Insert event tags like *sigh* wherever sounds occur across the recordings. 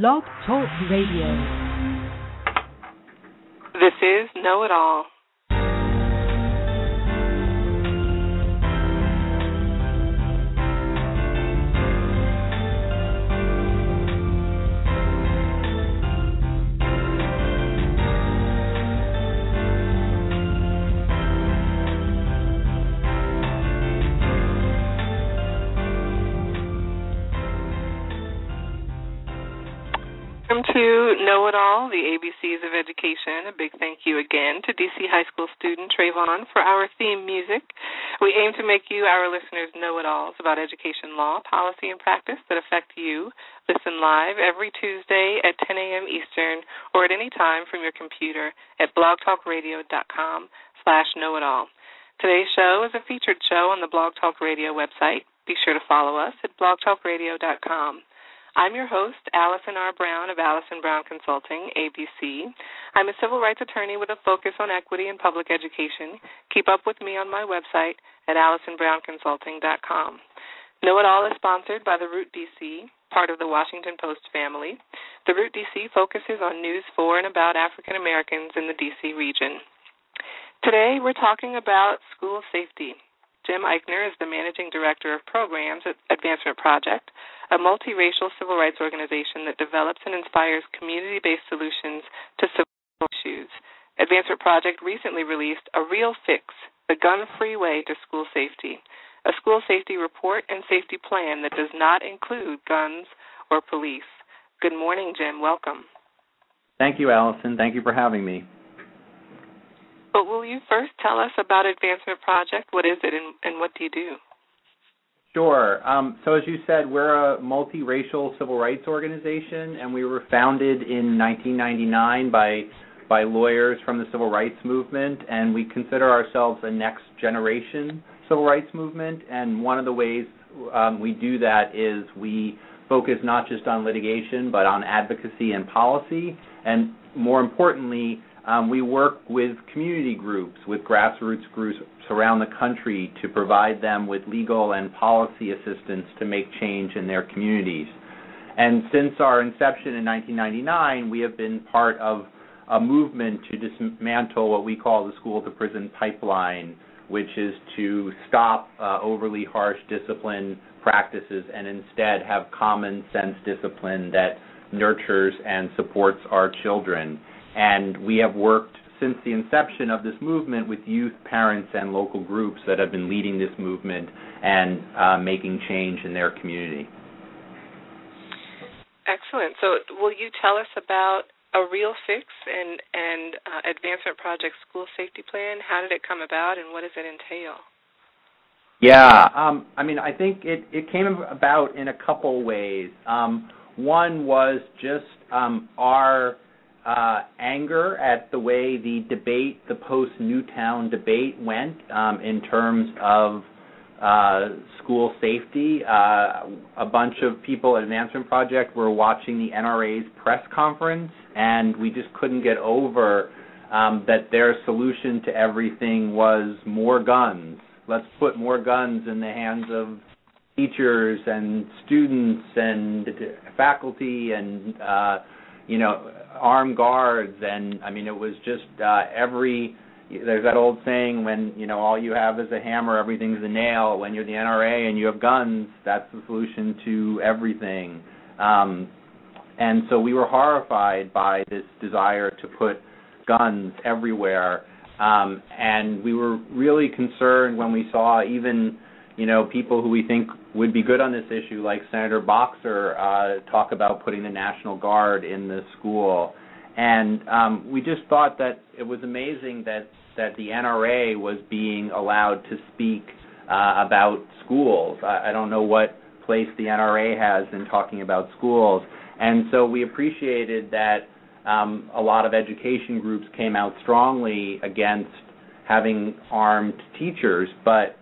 Blog Talk Radio. This is Know It All. Welcome to Know It All, the ABCs of Education. A big thank you again to DC High School student Trayvon for our theme music. We aim to make you, our listeners, know it alls about education law, policy, and practice that affect you. Listen live every Tuesday at 10 a.m. Eastern or at any time from your computer at blogtalkradio.com slash know it all. Today's show is a featured show on the Blog Talk Radio website. Be sure to follow us at blogtalkradio.com. I'm your host, Allison R. Brown of Allison Brown Consulting, ABC. I'm a civil rights attorney with a focus on equity and public education. Keep up with me on my website at AllisonBrownConsulting.com. Know It All is sponsored by the Root DC, part of the Washington Post family. The Root DC focuses on news for and about African Americans in the DC region. Today we're talking about school safety. Jim Eichner is the Managing Director of Programs at Advancement Project, a multiracial civil rights organization that develops and inspires community based solutions to civil issues. Advancement Project recently released A Real Fix The Gun Free Way to School Safety, a school safety report and safety plan that does not include guns or police. Good morning, Jim. Welcome. Thank you, Allison. Thank you for having me. But will you first tell us about Advancement Project? What is it and, and what do you do? Sure. Um, so, as you said, we're a multiracial civil rights organization, and we were founded in 1999 by by lawyers from the civil rights movement, and we consider ourselves a next generation civil rights movement. And one of the ways um, we do that is we focus not just on litigation, but on advocacy and policy, and more importantly, um, we work with community groups, with grassroots groups around the country to provide them with legal and policy assistance to make change in their communities. And since our inception in 1999, we have been part of a movement to dismantle what we call the school to prison pipeline, which is to stop uh, overly harsh discipline practices and instead have common sense discipline that nurtures and supports our children. And we have worked since the inception of this movement with youth, parents, and local groups that have been leading this movement and uh, making change in their community. Excellent. So, will you tell us about a real fix and and uh, advancement project school safety plan? How did it come about, and what does it entail? Yeah, um, I mean, I think it it came about in a couple ways. Um, one was just um, our uh, anger at the way the debate, the post Newtown debate, went um, in terms of uh, school safety. Uh, a bunch of people at Advancement Project were watching the NRA's press conference, and we just couldn't get over um, that their solution to everything was more guns. Let's put more guns in the hands of teachers and students and faculty and uh, you know armed guards and I mean it was just uh, every there's that old saying when you know all you have is a hammer everything's a nail. When you're the NRA and you have guns that's the solution to everything. Um, and so we were horrified by this desire to put guns everywhere. Um, and we were really concerned when we saw even you know, people who we think would be good on this issue, like Senator Boxer, uh, talk about putting the National Guard in the school. And um, we just thought that it was amazing that, that the NRA was being allowed to speak uh, about schools. I, I don't know what place the NRA has in talking about schools. And so we appreciated that um, a lot of education groups came out strongly against having armed teachers, but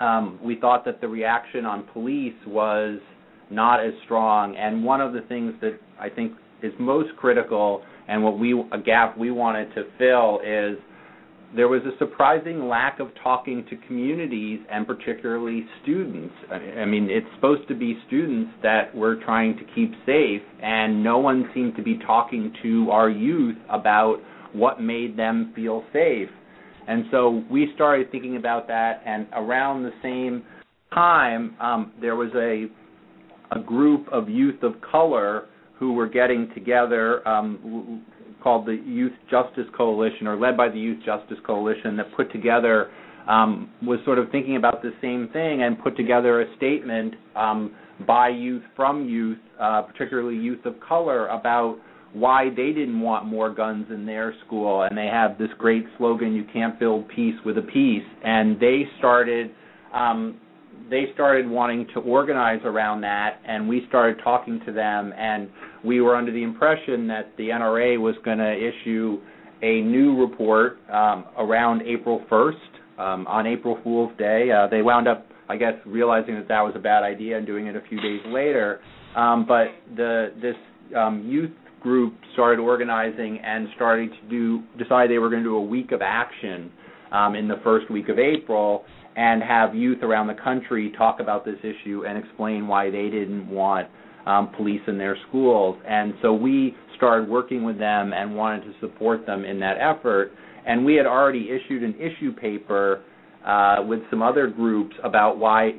um, we thought that the reaction on police was not as strong. And one of the things that I think is most critical, and what we a gap we wanted to fill is there was a surprising lack of talking to communities and particularly students. I mean, it's supposed to be students that we're trying to keep safe, and no one seemed to be talking to our youth about what made them feel safe. And so we started thinking about that, and around the same time, um, there was a a group of youth of color who were getting together um, called the Youth Justice Coalition, or led by the Youth Justice Coalition, that put together um, was sort of thinking about the same thing and put together a statement um, by youth from youth, uh, particularly youth of color, about why they didn't want more guns in their school. And they have this great slogan, "You can't build peace with a piece." And they started. Um, they started wanting to organize around that, and we started talking to them, and we were under the impression that the NRA was going to issue a new report um, around April 1st um, on April Fool's Day. Uh, they wound up, I guess, realizing that that was a bad idea and doing it a few days later. Um, but the this um, youth group started organizing and started to do decide they were going to do a week of action um, in the first week of April and have youth around the country talk about this issue and explain why they didn't want um, police in their schools. And so we started working with them and wanted to support them in that effort. And we had already issued an issue paper uh, with some other groups about why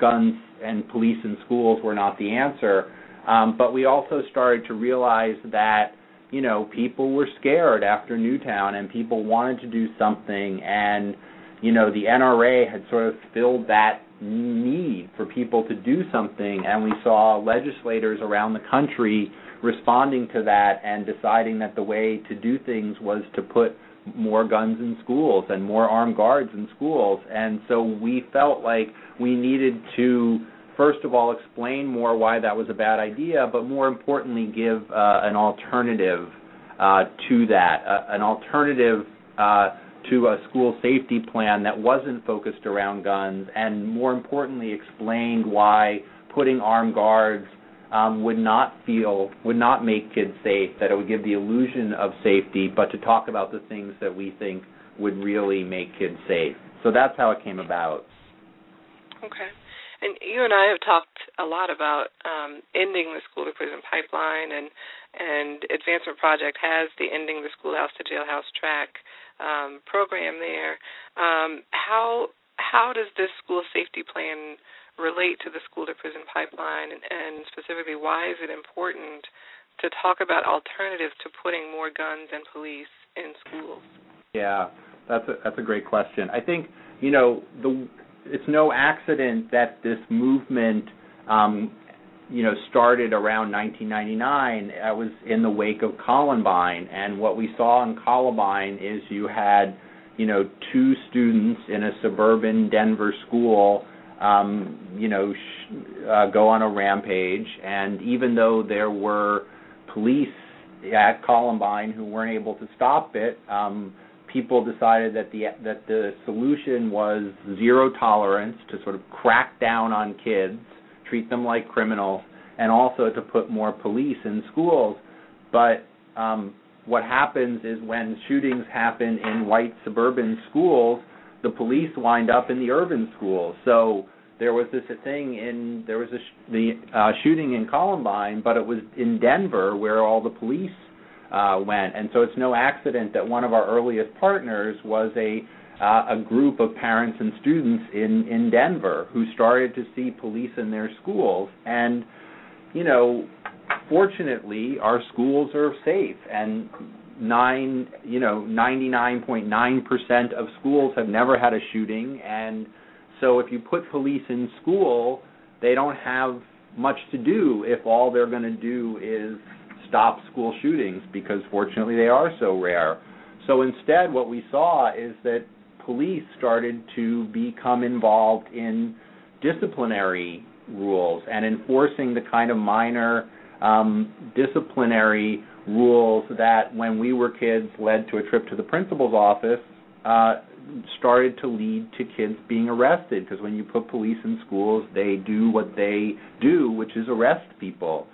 guns and police in schools were not the answer. Um, but we also started to realize that you know people were scared after Newtown and people wanted to do something and you know the NRA had sort of filled that need for people to do something, and we saw legislators around the country responding to that and deciding that the way to do things was to put more guns in schools and more armed guards in schools. And so we felt like we needed to, first of all, explain more why that was a bad idea, but more importantly, give uh, an alternative uh, to that, uh, an alternative uh, to a school safety plan that wasn't focused around guns, and more importantly, explained why putting armed guards um, would not feel would not make kids safe. That it would give the illusion of safety, but to talk about the things that we think would really make kids safe. So that's how it came about. Okay. And you and I have talked a lot about um, ending the school to prison pipeline, and and Advancement Project has the ending the schoolhouse to jailhouse track um, program there. Um, how how does this school safety plan relate to the school to prison pipeline, and, and specifically, why is it important to talk about alternatives to putting more guns and police in schools? Yeah, that's a, that's a great question. I think you know the it's no accident that this movement um, you know started around 1999 I was in the wake of Columbine. And what we saw in Columbine is you had you know two students in a suburban Denver school um you know sh- uh, go on a rampage. And even though there were police at Columbine who weren't able to stop it um people decided that the that the solution was zero tolerance to sort of crack down on kids treat them like criminals, and also to put more police in schools. But um, what happens is when shootings happen in white suburban schools, the police wind up in the urban schools. So there was this thing in there was a sh- the uh, shooting in Columbine, but it was in Denver where all the police uh, went, and so it's no accident that one of our earliest partners was a uh, a group of parents and students in in Denver who started to see police in their schools. And you know fortunately our schools are safe. And nine you know 99.9% of schools have never had a shooting. And so if you put police in school they don't have much to do if all they're going to do is stop school shootings because fortunately they are so rare. So instead what we saw is that police started to become involved in disciplinary rules and enforcing the kind of minor um, disciplinary rules that when we were kids led to a trip to the principal's office uh, started to lead to kids being arrested. Because when you put police in schools they do what they do which is arrest people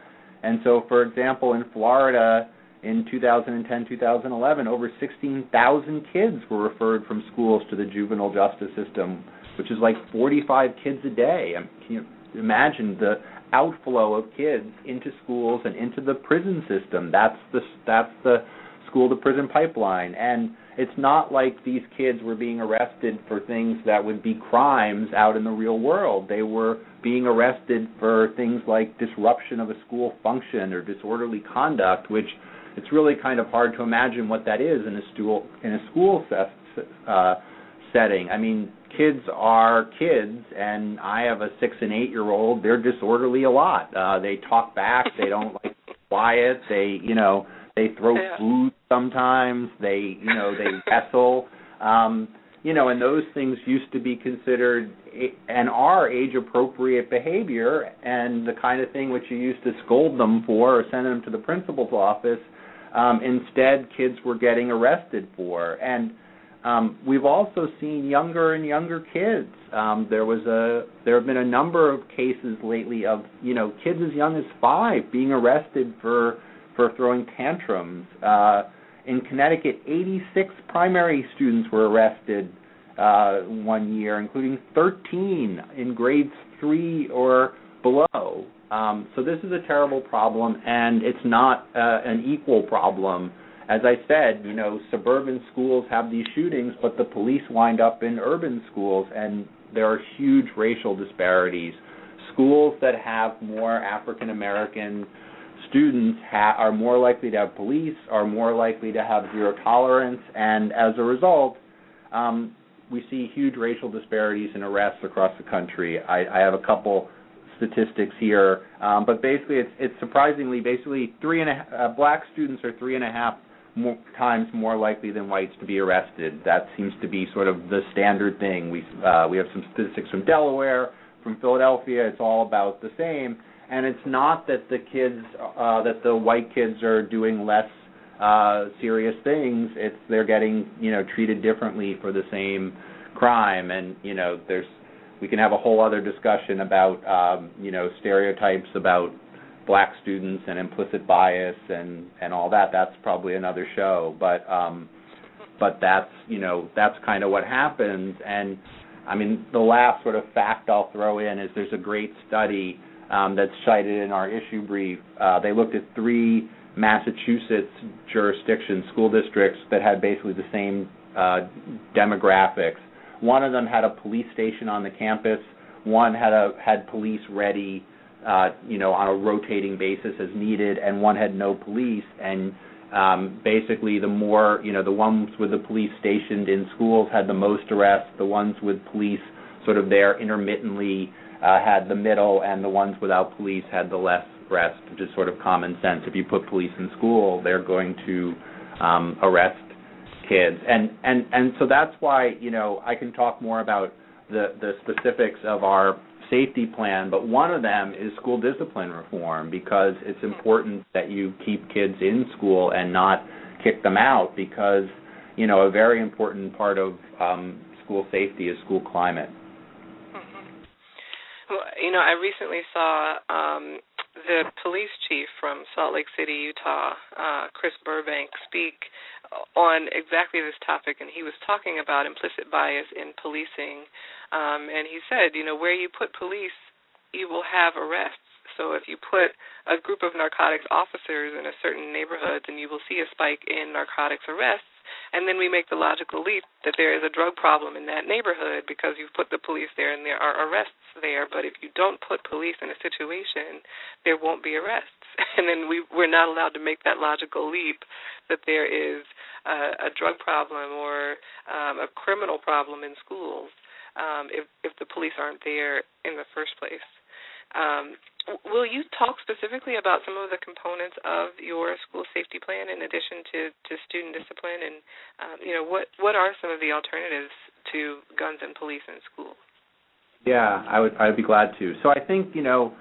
and so for example in Florida in 2010 2011 over 16,000 kids were referred from schools to the juvenile justice system which is like 45 kids a day. Can you imagine the outflow of kids into schools and into the prison system. That's the that's the school to prison pipeline. And it's not like these kids were being arrested for things that would be crimes out in the real world they were being arrested for things like disruption of a school function or disorderly conduct which it's really kind of hard to imagine what that is in a school in a school uh, setting. I mean, kids are kids, and I have a six and eight year old. They're disorderly a lot. Uh, they talk back. They don't like quiet. They, you know, they throw yeah. food sometimes. They, you know, they *laughs* wrestle. Um, you know, and those things used to be considered and are age appropriate behavior and the kind of thing which you used to scold them for or send them to the principal's office um, instead kids were getting arrested for and um, we've also seen younger and younger kids um, there was a there have been a number of cases lately of you know kids as young as five being arrested for for throwing tantrums uh, in Connecticut 86 primary students were arrested uh, one year including 13 in grades 3 or below um, so this is a terrible problem, and it's not uh, an equal problem. As I said, you know, suburban schools have these shootings, but the police wind up in urban schools, and there are huge racial disparities. Schools that have more African American students ha- are more likely to have police, are more likely to have zero tolerance, and as a result, um, we see huge racial disparities in arrests across the country. I, I have a couple statistics here, um, but basically it's it's surprisingly basically three and a uh, black students are three and a half more, times more likely than whites to be arrested. That seems to be sort of the standard thing. We uh, we have some statistics from Delaware, from Philadelphia. It's all about the same, and it's not that the kids uh, that the white kids are doing less uh, serious things. It's they're getting you know treated differently for the same crime, and you know there's we can have a whole other discussion about um, you know stereotypes about black students and implicit bias and and all that. That's probably another show, but um, but that's you know that's kind of what happens. And I mean, the last sort of fact I'll throw in is there's a great study um, that's cited in our issue brief. Uh, they looked at three Massachusetts jurisdictions, school districts that had basically the same uh, demographics one of them had a police station on the campus. One had a had police ready, uh, you know, on a rotating basis as needed, and one had no police. And um, basically, the more you know, the ones with the police stationed in schools had the most arrests. The ones with police sort of there intermittently uh, had the middle, and the ones without police had the less arrests. Just sort of common sense. If you put police in school, they're going to um, arrest kids and and and so that's why you know I can talk more about the the specifics of our safety plan but one of them is school discipline reform because it's important that you keep kids in school and not kick them out because you know a very important part of um school safety is school climate you know I recently saw um the police chief from Salt Lake City, Utah, uh, Chris Burbank, speak on exactly this topic, and he was talking about implicit bias in policing. Um, and he said, you know, where you put police, you will have arrests. So if you put a group of narcotics officers in a certain neighborhood, then you will see a spike in narcotics arrests and then we make the logical leap that there is a drug problem in that neighborhood because you've put the police there and there are arrests there. But if you don't put police in a situation, there won't be arrests. *laughs* And then we we're not allowed to make that logical leap that there is a, a drug problem or um, a criminal problem in schools um, if if the police aren't there in the first place. Um, will you talk specifically about some of the components of your school safety plan in addition to, to student discipline? And um, you know what what are some of the alternatives to guns and police in schools yeah i would i'd be glad to. So i think you know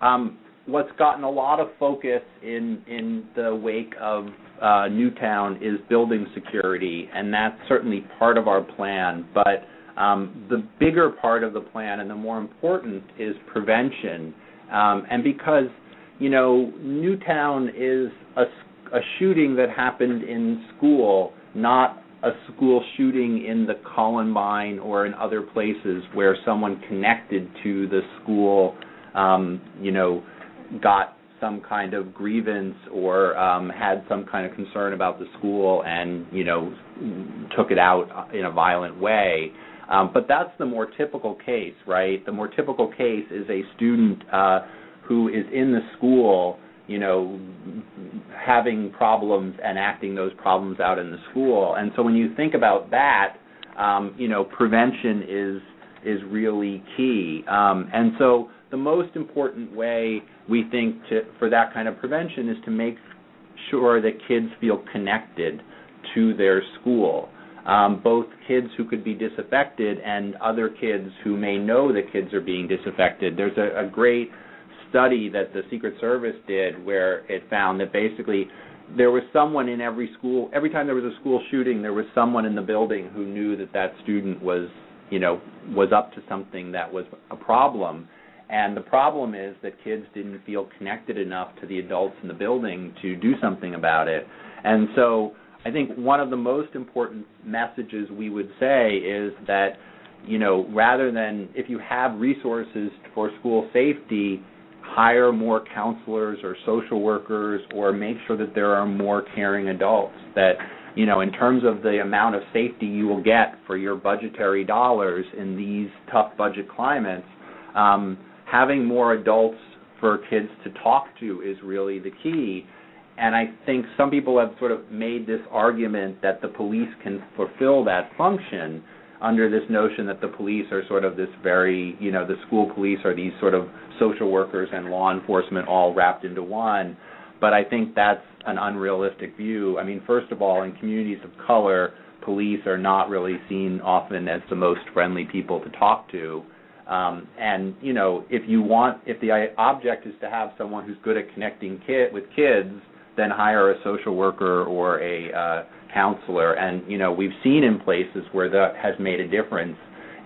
um, what's gotten a lot of focus in in the wake of uh, newtown is building security and that's certainly part of our plan. But um, the bigger part of the plan and the more important is prevention um, and because you know Newtown is a, a shooting that happened in school, not a school shooting in the Columbine or in other places where someone connected to the school, um, you know, got some kind of grievance or um, had some kind of concern about the school and you know took it out in a violent way. Um, but that's the more typical case, right? The more typical case is a student uh, who is in the school, you know, having problems and acting those problems out in the school. And so when you think about that, um, you know, prevention is is really key. Um, and so the most important way we think to, for that kind of prevention is to make sure that kids feel connected to their school. Um, both kids who could be disaffected and other kids who may know that kids are being disaffected. There's a, a great study that the Secret Service did where it found that basically there was someone in every school every time there was a school shooting there was someone in the building who knew that that student was you know was up to something that was a problem and the problem is that kids didn't feel connected enough to the adults in the building to do something about it. And so I think one of the most important messages we would say is that, you know, rather than if you have resources for school safety, hire more counselors or social workers or make sure that there are more caring adults that you know in terms of the amount of safety you will get for your budgetary dollars in these tough budget climates um, having more adults for kids to talk to is really the key. And I think some people have sort of made this argument that the police can fulfill that function under this notion that the police are sort of this very, you know, the school police are these sort of social workers and law enforcement all wrapped into one. But I think that's an unrealistic view. I mean, first of all, in communities of color, police are not really seen often as the most friendly people to talk to. Um, and you know, if you want, if the object is to have someone who's good at connecting kid with kids, then hire a social worker or a uh, counselor. And you know, we've seen in places where that has made a difference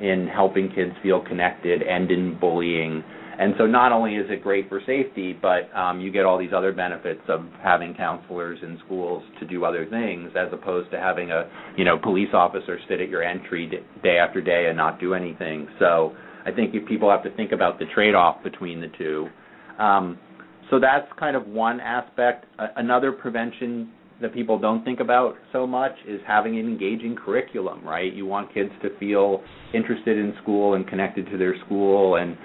in helping kids feel connected and in bullying. And so, not only is it great for safety, but um, you get all these other benefits of having counselors in schools to do other things, as opposed to having a you know police officer sit at your entry day after day and not do anything. So I think people have to think about the trade-off between the two. Um, so that's kind of one aspect. Uh, another prevention that people don't think about so much is having an engaging curriculum, right? You want kids to feel interested in school and connected to their school and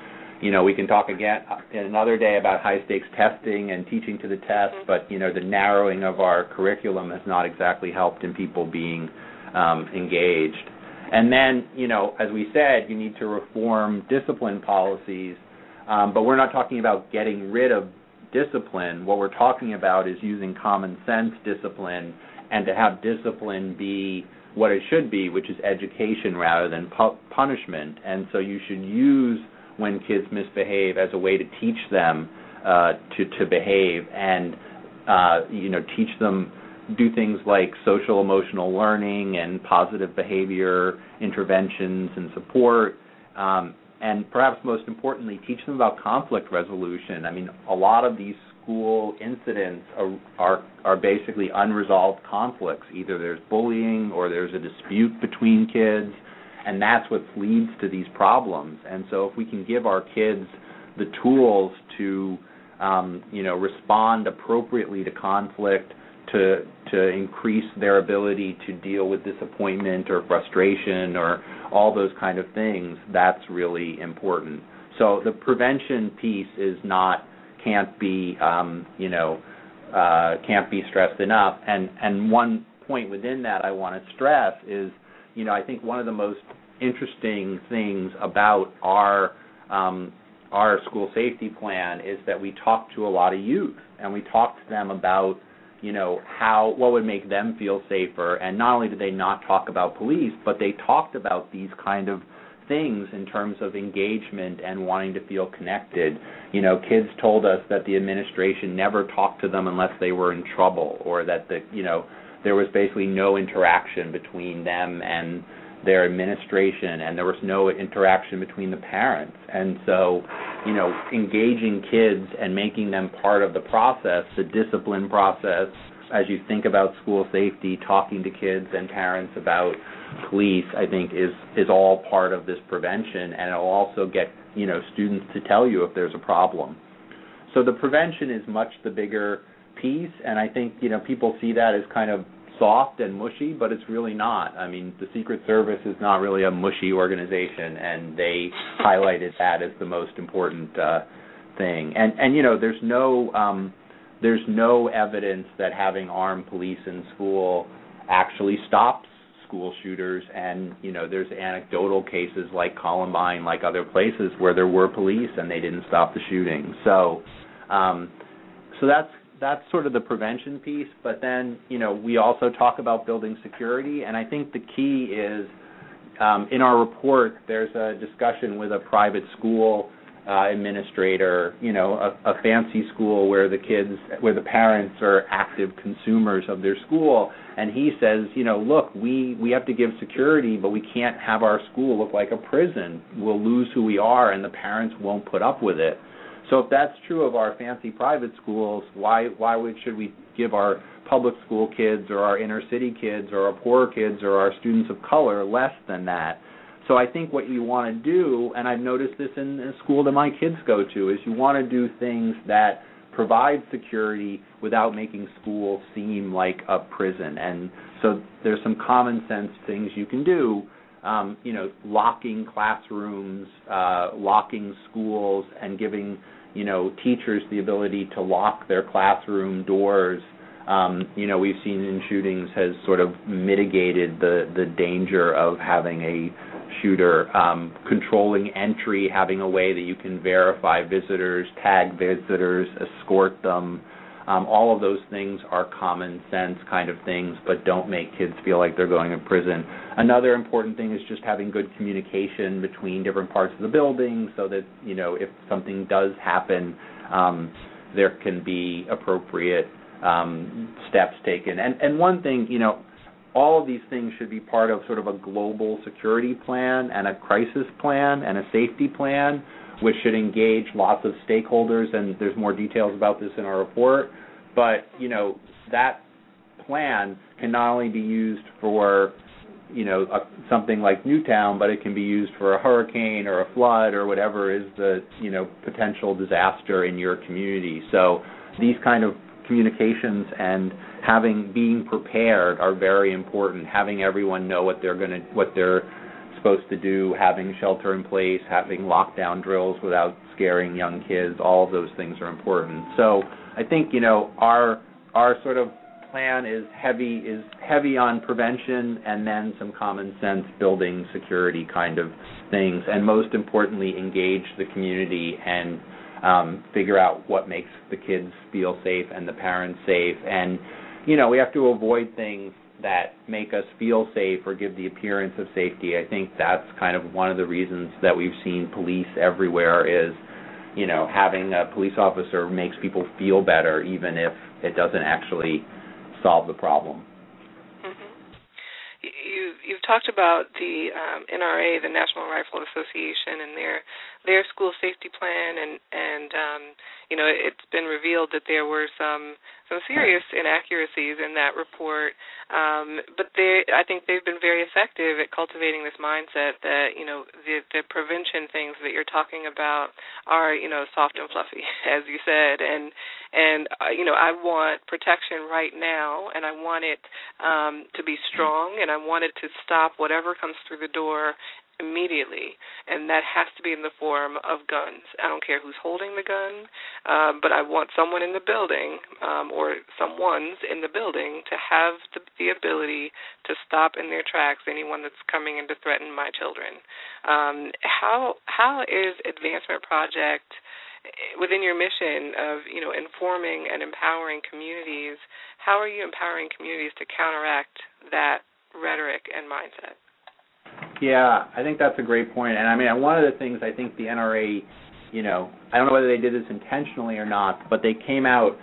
you know, we can talk again uh, in another day about high stakes testing and teaching to the test, mm-hmm. but you know, the narrowing of our curriculum has not exactly helped in people being um, engaged. And then, you know, as we said, you need to reform discipline policies, um, but we're not talking about getting rid of discipline. What we're talking about is using common sense discipline and to have discipline be what it should be, which is education rather than pu- punishment. And so you should use when kids misbehave as a way to teach them uh, to to behave and uh, you know teach them do things like social emotional learning and positive behavior interventions and support um, and perhaps most importantly teach them about conflict resolution. I mean a lot of these school incidents are are, are basically unresolved conflicts. Either there's bullying or there's a dispute between kids and that's what leads to these problems. And so if we can give our kids the tools to um, you know respond appropriately to conflict to to increase their ability to deal with disappointment or frustration or all those kind of things that's really important. So the prevention piece is not can't be um, you know uh, can't be stressed enough. And and one point within that I want to stress is you know I think one of the most interesting things about our um, our school safety plan is that we talk to a lot of youth and we talk to them about you know how what would make them feel safer. And not only did they not talk about police but they talked about these kind of things in terms of engagement and wanting to feel connected. You know kids told us that the administration never talked to them unless they were in trouble or that the you know there was basically no interaction between them and their administration and there was no interaction between the parents and so you know engaging kids and making them part of the process the discipline process as you think about school safety, talking to kids and parents about police, I think is is all part of this prevention, and it'll also get you know students to tell you if there's a problem. So the prevention is much the bigger piece, and I think you know people see that as kind of soft and mushy, but it's really not. I mean, the Secret Service is not really a mushy organization, and they highlighted that as the most important uh, thing. And and you know, there's no um, there's no evidence that having armed police in school actually stops school shooters and you know there's anecdotal cases like Columbine like other places where there were police and they didn't stop the shooting so um so that's that's sort of the prevention piece but then you know we also talk about building security and I think the key is um in our report there's a discussion with a private school uh, administrator, you know, a, a fancy school where the kids, where the parents are active consumers of their school, and he says, you know, look, we we have to give security, but we can't have our school look like a prison. We'll lose who we are, and the parents won't put up with it. So if that's true of our fancy private schools, why why would should we give our public school kids or our inner city kids or our poor kids or our students of color less than that? So I think what you want to do, and I've noticed this in the school that my kids go to, is you want to do things that provide security without making school seem like a prison. And so there's some common sense things you can do. Um, you know, locking classrooms, uh, locking schools, and giving you know teachers the ability to lock their classroom doors. Um, you know, we've seen in shootings has sort of mitigated the the danger of having a shooter, um, controlling entry, having a way that you can verify visitors, tag visitors, escort them. Um, all of those things are common sense kind of things, but don't make kids feel like they're going to prison. Another important thing is just having good communication between different parts of the building, so that you know if something does happen, um, there can be appropriate um, steps taken. And and one thing, you know, all of these things should be part of sort of a global security plan and a crisis plan and a safety plan, which should engage lots of stakeholders. And there's more details about this in our report. But you know that plan can not only be used for you know a, something like Newtown, but it can be used for a hurricane or a flood or whatever is the you know potential disaster in your community. So these kind of communications and having being prepared are very important. Having everyone know what they're going to what they're supposed to do, having shelter in place, having lockdown drills without scaring young kids, all of those things are important. So I think you know our our sort of plan is heavy is heavy on prevention and then some common sense building security kind of things and most importantly engage the community and um, figure out what makes the kids feel safe and the parents safe. And, you know, we have to avoid things that make us feel safe or give the appearance of safety. I think that's kind of one of the reasons that we've seen police everywhere is, you know, having a police officer makes people feel better even if it doesn't actually solve the problem. Mm-hmm. You you've talked about the um, NRA, the National Rifle Association, and their their school safety plan and and um you know it's been revealed that there were some some serious inaccuracies in that report. Um but they I think they've been very effective at cultivating this mindset that you know the the prevention things that you're talking about are you know soft and fluffy *laughs* as you said. And and uh, you know I want protection right now and I want it um to be strong and I want it to stop whatever comes through the door immediately, and that has to be in the form of guns. I don't care who's holding the gun, um, but I want someone in the building um, or someone's in the building to have the, the ability to stop in their tracks anyone that's coming in to threaten my children. Um, how how is Advancement Project eh, within your mission of you know informing and empowering communities? How are you empowering communities to counteract that rhetoric and mindset? Yeah, I think that's a great point. And I mean, one of the things I think the NRA, you know, I don't know whether they did this intentionally or not, but they came out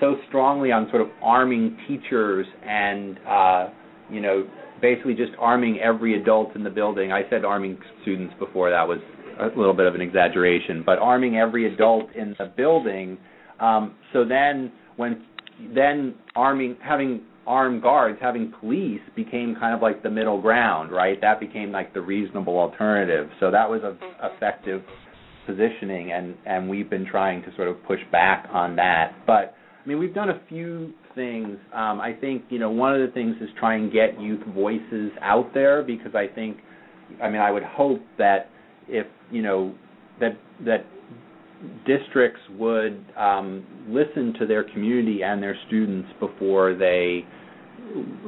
so strongly on sort of arming teachers and, uh, you know, basically just arming every adult in the building. I said arming students before, that was a little bit of an exaggeration, but arming every adult in the building. Um, so then when then arming having armed guards, having police became kind of like the middle ground, right? That became like the reasonable alternative. So that was a mm-hmm. effective positioning, and and we've been trying to sort of push back on that. But I mean, we've done a few things. Um, I think you know one of the things is try and get youth voices out there because I think, I mean, I would hope that if you know that that districts would um, listen to their community and their students before they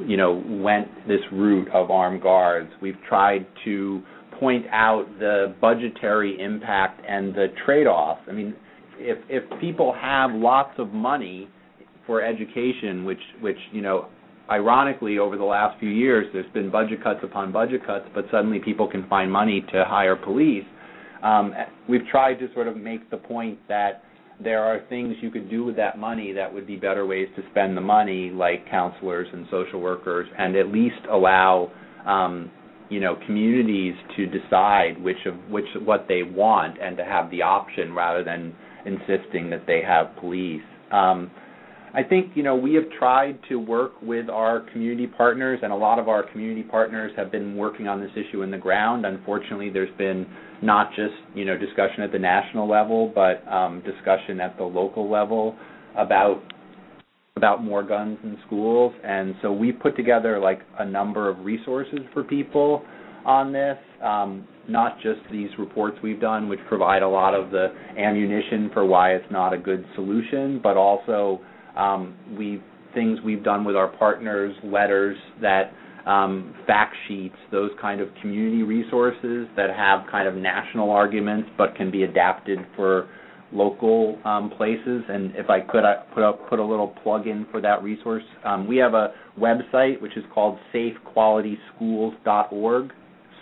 you know went this route of armed guards. We've tried to point out the budgetary impact and the trade-off. I mean, if if people have lots of money for education, which which you know, ironically over the last few years, there's been budget cuts upon budget cuts, but suddenly people can find money to hire police. Um, we've tried to sort of make the point that there are things you could do with that money that would be better ways to spend the money, like counselors and social workers, and at least allow um, you know communities to decide which of which what they want and to have the option rather than insisting that they have police. Um, I think you know we have tried to work with our community partners, and a lot of our community partners have been working on this issue in the ground. Unfortunately, there's been not just you know discussion at the national level, but um, discussion at the local level about about more guns in schools. And so we put together like a number of resources for people on this. Um, not just these reports we've done, which provide a lot of the ammunition for why it's not a good solution, but also um, we things we've done with our partners, letters that um, fact sheets, those kind of community resources that have kind of national arguments but can be adapted for local um, places. And if I could, I put a, put a little plug in for that resource. Um, we have a website which is called safequalityschools.org,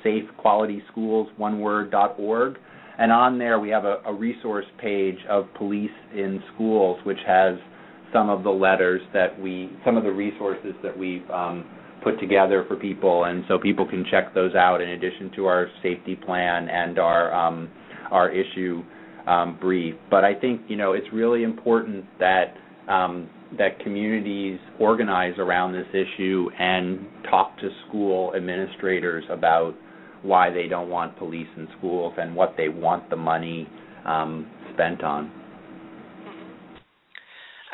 safequalityschools, one word, dot org. And on there we have a, a resource page of police in schools, which has some of the letters that we, some of the resources that we've um, put together for people, and so people can check those out in addition to our safety plan and our um, our issue um, brief. But I think you know it's really important that um, that communities organize around this issue and talk to school administrators about why they don't want police in schools and what they want the money um, spent on.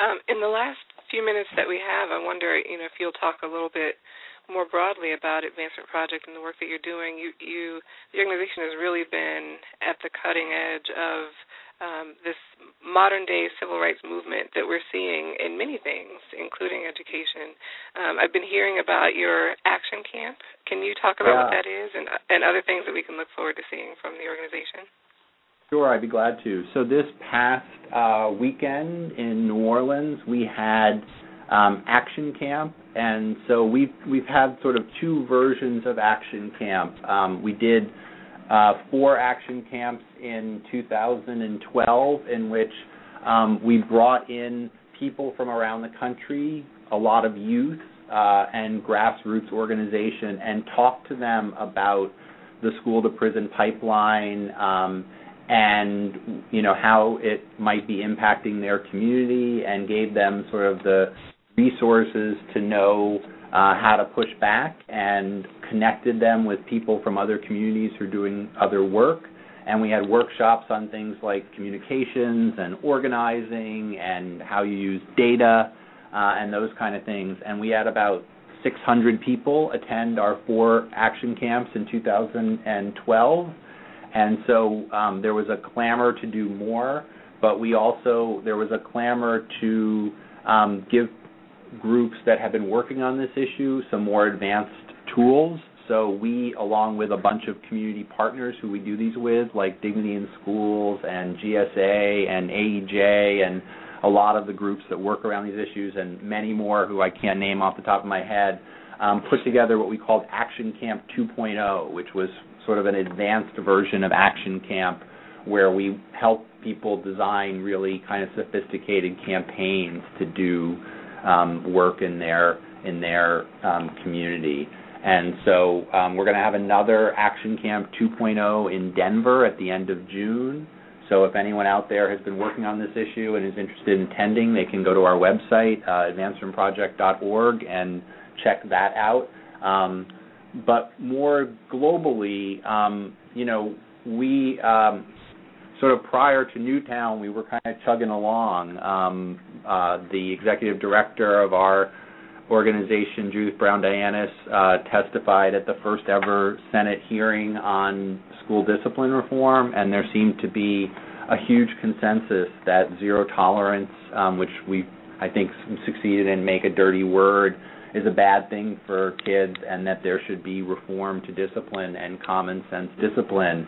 Um, in the last few minutes that we have, I wonder, you know, if you'll talk a little bit more broadly about Advancement Project and the work that you're doing. You, you, the organization has really been at the cutting edge of um, this modern day civil rights movement that we're seeing in many things, including education. Um, I've been hearing about your action camp. Can you talk about yeah. what that is and and other things that we can look forward to seeing from the organization? Sure, I'd be glad to. So this past uh, weekend in New Orleans, we had um, Action Camp, and so we've we've had sort of two versions of Action Camp. Um, we did uh, four Action Camps in 2012, in which um, we brought in people from around the country, a lot of youth uh, and grassroots organization, and talked to them about the school to prison pipeline. And you know how it might be impacting their community and gave them sort of the resources to know uh, how to push back and connected them with people from other communities who are doing other work. And we had workshops on things like communications and organizing and how you use data uh, and those kind of things. And we had about 600 people attend our four action camps in 2012 and so um, there was a clamor to do more, but we also there was a clamor to um, give groups that have been working on this issue some more advanced tools. So we, along with a bunch of community partners who we do these with, like Dignity in Schools and GSA and AEJ and a lot of the groups that work around these issues and many more who I can't name off the top of my head, um, put together what we called Action Camp 2.0, which was sort of an advanced version of Action Camp where we help people design really kind of sophisticated campaigns to do um, work in their in their um, community. And so um, we're going to have another Action Camp 2.0 in Denver at the end of June. so if anyone out there has been working on this issue and is interested in attending, they can go to our website, uh, advancementproject.org, and check that out. Um, but more globally, um, you know, we um, sort of prior to Newtown, we were kind of chugging along. Um, uh, the executive director of our organization, Judith Browne Dianis, uh, testified at the first ever Senate hearing on school discipline reform, and there seemed to be a huge consensus that zero tolerance, um, which we I think succeeded in make a dirty word, is a bad thing for kids, and that there should be reform to discipline and common sense discipline.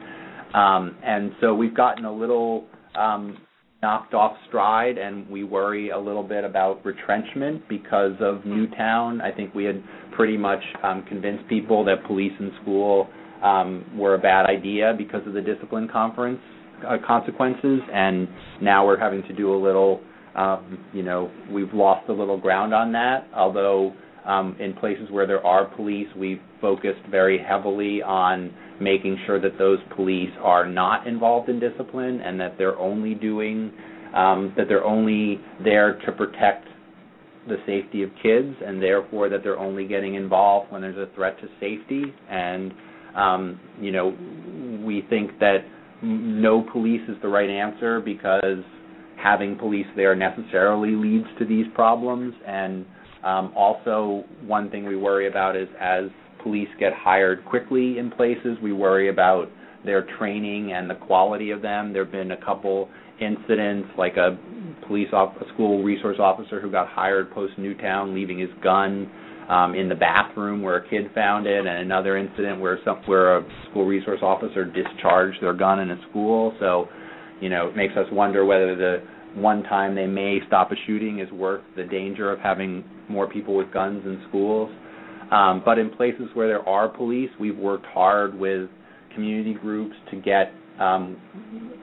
Um, and so we've gotten a little um, knocked off stride, and we worry a little bit about retrenchment because of Newtown. I think we had pretty much um, convinced people that police in school um, were a bad idea because of the discipline conference uh, consequences, and now we're having to do a little. Um, you know, we've lost a little ground on that. Although um, in places where there are police, we've focused very heavily on making sure that those police are not involved in discipline and that they're only doing um, that they're only there to protect the safety of kids and therefore that they're only getting involved when there's a threat to safety. And um, you know we think that no police is the right answer because having police there necessarily leads to these problems. And um, also one thing we worry about is as police get hired quickly in places. We worry about their training and the quality of them. There have been a couple incidents, like a police off, a school resource officer who got hired post Newtown, leaving his gun um, in the bathroom where a kid found it, and another incident where some where a school resource officer discharged their gun in a school. So, you know, it makes us wonder whether the one time they may stop a shooting is worth the danger of having more people with guns in schools. Um, but in places where there are police, we've worked hard with community groups to get um,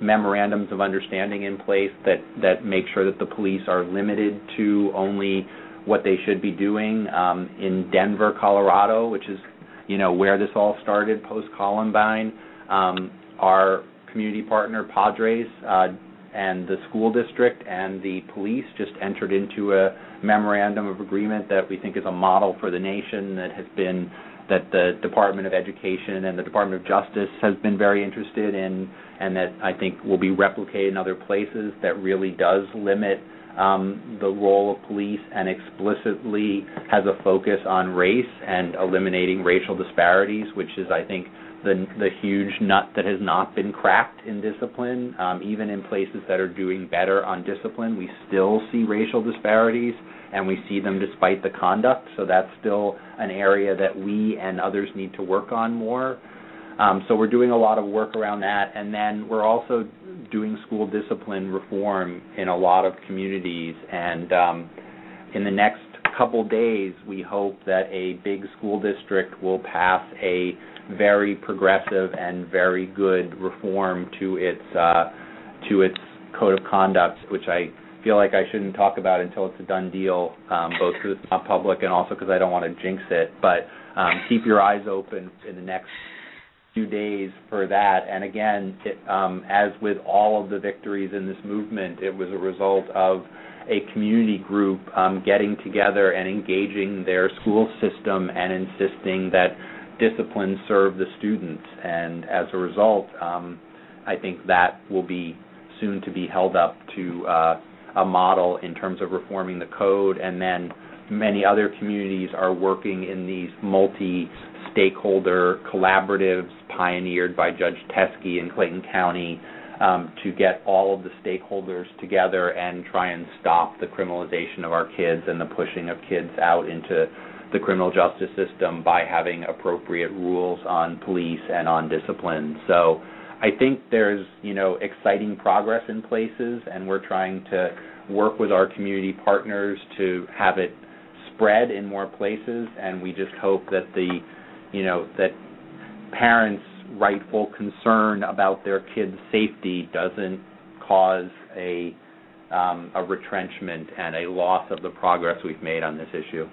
memorandums of understanding in place that that make sure that the police are limited to only what they should be doing. Um, in Denver, Colorado, which is you know where this all started post Columbine, um, our community partner Padres uh, and the school district and the police just entered into a memorandum of agreement that we think is a model for the nation that has been that the Department of Education and the Department of Justice has been very interested in and that I think will be replicated in other places that really does limit um, the role of police and explicitly has a focus on race and eliminating racial disparities, which is, I think, the the huge nut that has not been cracked in discipline. Um, even in places that are doing better on discipline, we still see racial disparities, and we see them despite the conduct. So that's still an area that we and others need to work on more. Um, so we're doing a lot of work around that, and then we're also doing school discipline reform in a lot of communities. And um, in the next couple days, we hope that a big school district will pass a very progressive and very good reform to its uh, to its code of conduct, which I feel like I shouldn't talk about until it's a done deal, um, both because it's not public and also because I don't want to jinx it. But um, keep your eyes open in the next few days for that. And again, it, um, as with all of the victories in this movement, it was a result of a community group um, getting together and engaging their school system and insisting that disciplines serve the students, and as a result, um, I think that will be soon to be held up to uh, a model in terms of reforming the code, and then many other communities are working in these multi-stakeholder collaboratives pioneered by Judge Teske in Clayton County um, to get all of the stakeholders together and try and stop the criminalization of our kids and the pushing of kids out into the criminal justice system by having appropriate rules on police and on discipline. So I think there's, you know, exciting progress in places and we're trying to work with our community partners to have it spread in more places and we just hope that the, you know, that parents rightful concern about their kids' safety doesn't cause a um, a retrenchment and a loss of the progress we've made on this issue.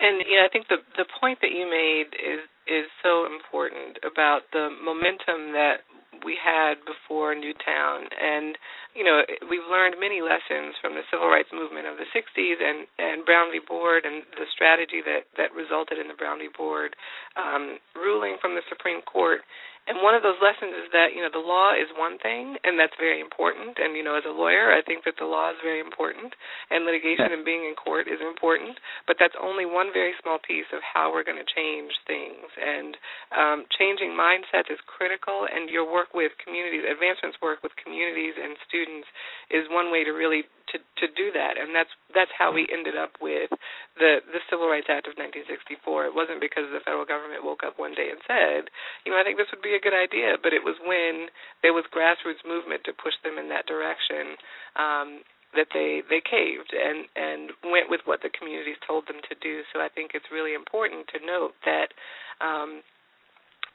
And you know, I think the the point that you made is is so important about the momentum that we had before Newtown, and you know we've learned many lessons from the civil rights movement of the 60s and and Brown v. Board and the strategy that that resulted in the Brown v. Board um, ruling from the Supreme Court and one of those lessons is that you know the law is one thing and that's very important. And you know as a lawyer i think that the law is very important and litigation *laughs* and being in court is important. But that's only one very small piece of how we're going to change things. And um, changing mindsets is critical and your work with communities advancements work with communities and students is one way to really to to do that. And that's that's how we ended up with the the civil rights act of 1964 it wasn't because the federal government woke up one day and said you know i think this would be a good idea but it was when there was grassroots movement to push them in that direction um that they they caved and and went with what the communities told them to do. So i think it's really important to note that um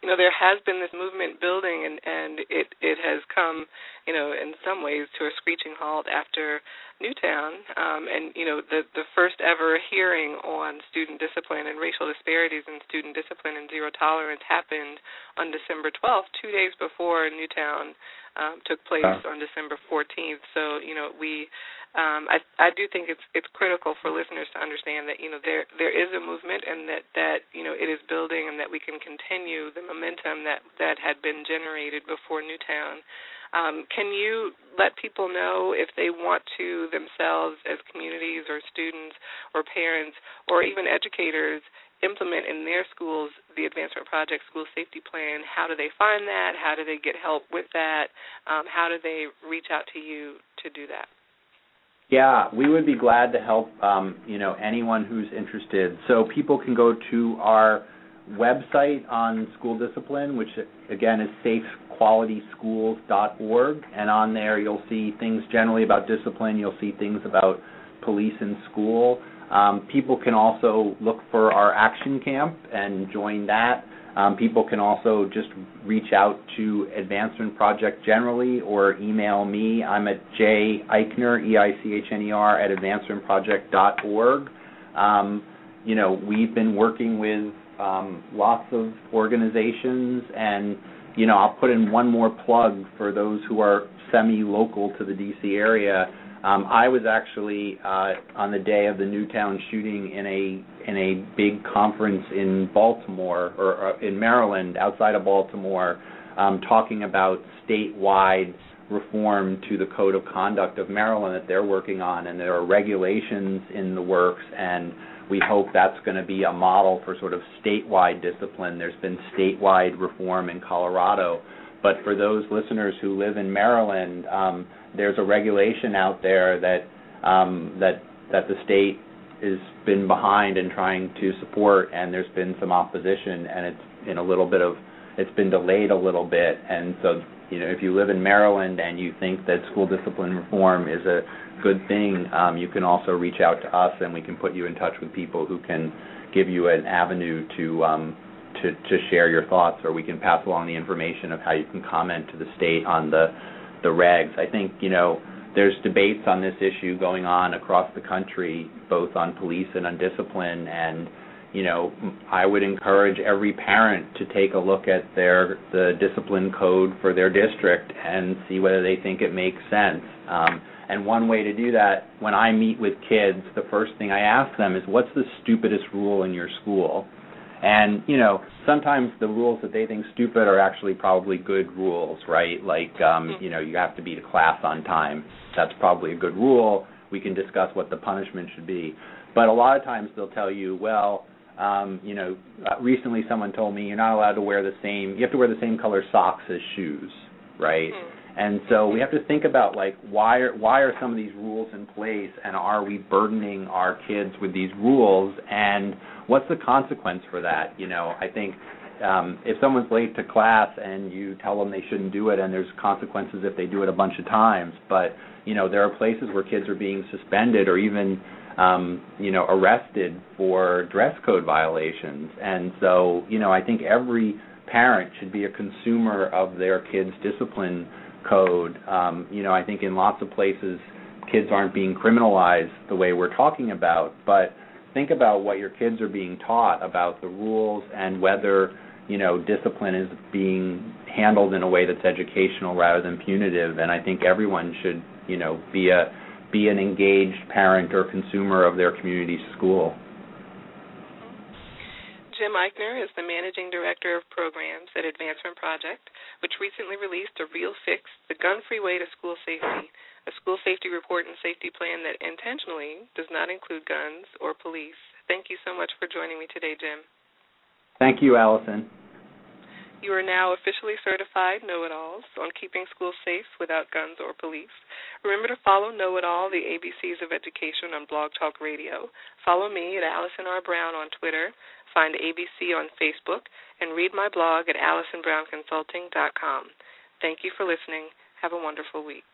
you know there has been this movement building and and it it has come you know in some ways to a screeching halt after Newtown. Um and you know the the first ever hearing on student discipline and racial disparities in student discipline and zero tolerance happened on December 12th 2 days before Newtown um took place on December 14th so you know we um, I, I do think it's it's critical for listeners to understand that you know there there is a movement and that that you know it is building and that we can continue the momentum that that had been generated before Newtown. Um, can you let people know if they want to themselves as communities or students or parents or even educators implement in their schools the advancement project school safety plan how do they find that how do they get help with that um, how do they reach out to you to do that yeah, we would be glad to help um, you know anyone who's interested. So people can go to our website on school discipline, which again is safequalityschools.org, and on there you'll see things generally about discipline. You'll see things about police in school. Um, people can also look for our action camp and join that. Um, people can also just reach out to Advancement Project generally or email me. I'm at J Eichner, E-I-C-H-N-E-R, at advancementproject.org. Um, you know, we've been working with um, lots of organizations, and you know, I'll put in one more plug for those who are semi-local to the DC area. Um, I was actually uh, on the day of the Newtown shooting in a in a big conference in Baltimore or, or in Maryland, outside of Baltimore, um, talking about statewide reform to the code of conduct of Maryland that they're working on, and there are regulations in the works, and we hope that's going to be a model for sort of statewide discipline. There's been statewide reform in Colorado, but for those listeners who live in Maryland. Um, there's a regulation out there that um, that that the state has been behind in trying to support, and there's been some opposition, and it's in a little bit of it's been delayed a little bit, and so you know if you live in Maryland and you think that school discipline reform is a good thing, um, you can also reach out to us, and we can put you in touch with people who can give you an avenue to um, to to share your thoughts, or we can pass along the information of how you can comment to the state on the the regs. I think you know there's debates on this issue going on across the country, both on police and on discipline, and you know I would encourage every parent to take a look at their the discipline code for their district and see whether they think it makes sense. Um, and one way to do that, when I meet with kids, the first thing I ask them is, "What's the stupidest rule in your school?" And you know, sometimes the rules that they think stupid are actually probably good rules, right? Like um, mm-hmm. you know, you have to be to class on time. That's probably a good rule. We can discuss what the punishment should be. But a lot of times they'll tell you, well, um, you know, uh, recently someone told me you're not allowed to wear the same. You have to wear the same color socks as shoes, right? Mm-hmm. And so we have to think about like why are why are some of these rules in place, and are we burdening our kids with these rules and what's the consequence for that? You know, I think um, if someone's late to class and you tell them they shouldn't do it, and there's consequences if they do it a bunch of times, but you know, there are places where kids are being suspended or even um, you know arrested for dress code violations, and so you know, I think every parent should be a consumer of their kids' discipline code. Um, you know, I think in lots of places kids aren't being criminalized the way we're talking about, but think about what your kids are being taught about the rules and whether you know, discipline is being handled in a way that's educational rather than punitive. And I think everyone should, you know, be a be an engaged parent or consumer of their community school. Jim Eichner is the Managing Director of Programs at Advancement Project, which recently released a real fix, The Gun Free Way to School Safety, a school safety report and safety plan that intentionally does not include guns or police. Thank you so much for joining me today, Jim. Thank you, Allison. You are now officially certified know it alls on keeping schools safe without guns or police. Remember to follow Know It All, the ABCs of Education on Blog Talk Radio. Follow me at Allison R. Brown on Twitter, find ABC on Facebook, and read my blog at AllisonBrownConsulting.com. Thank you for listening. Have a wonderful week.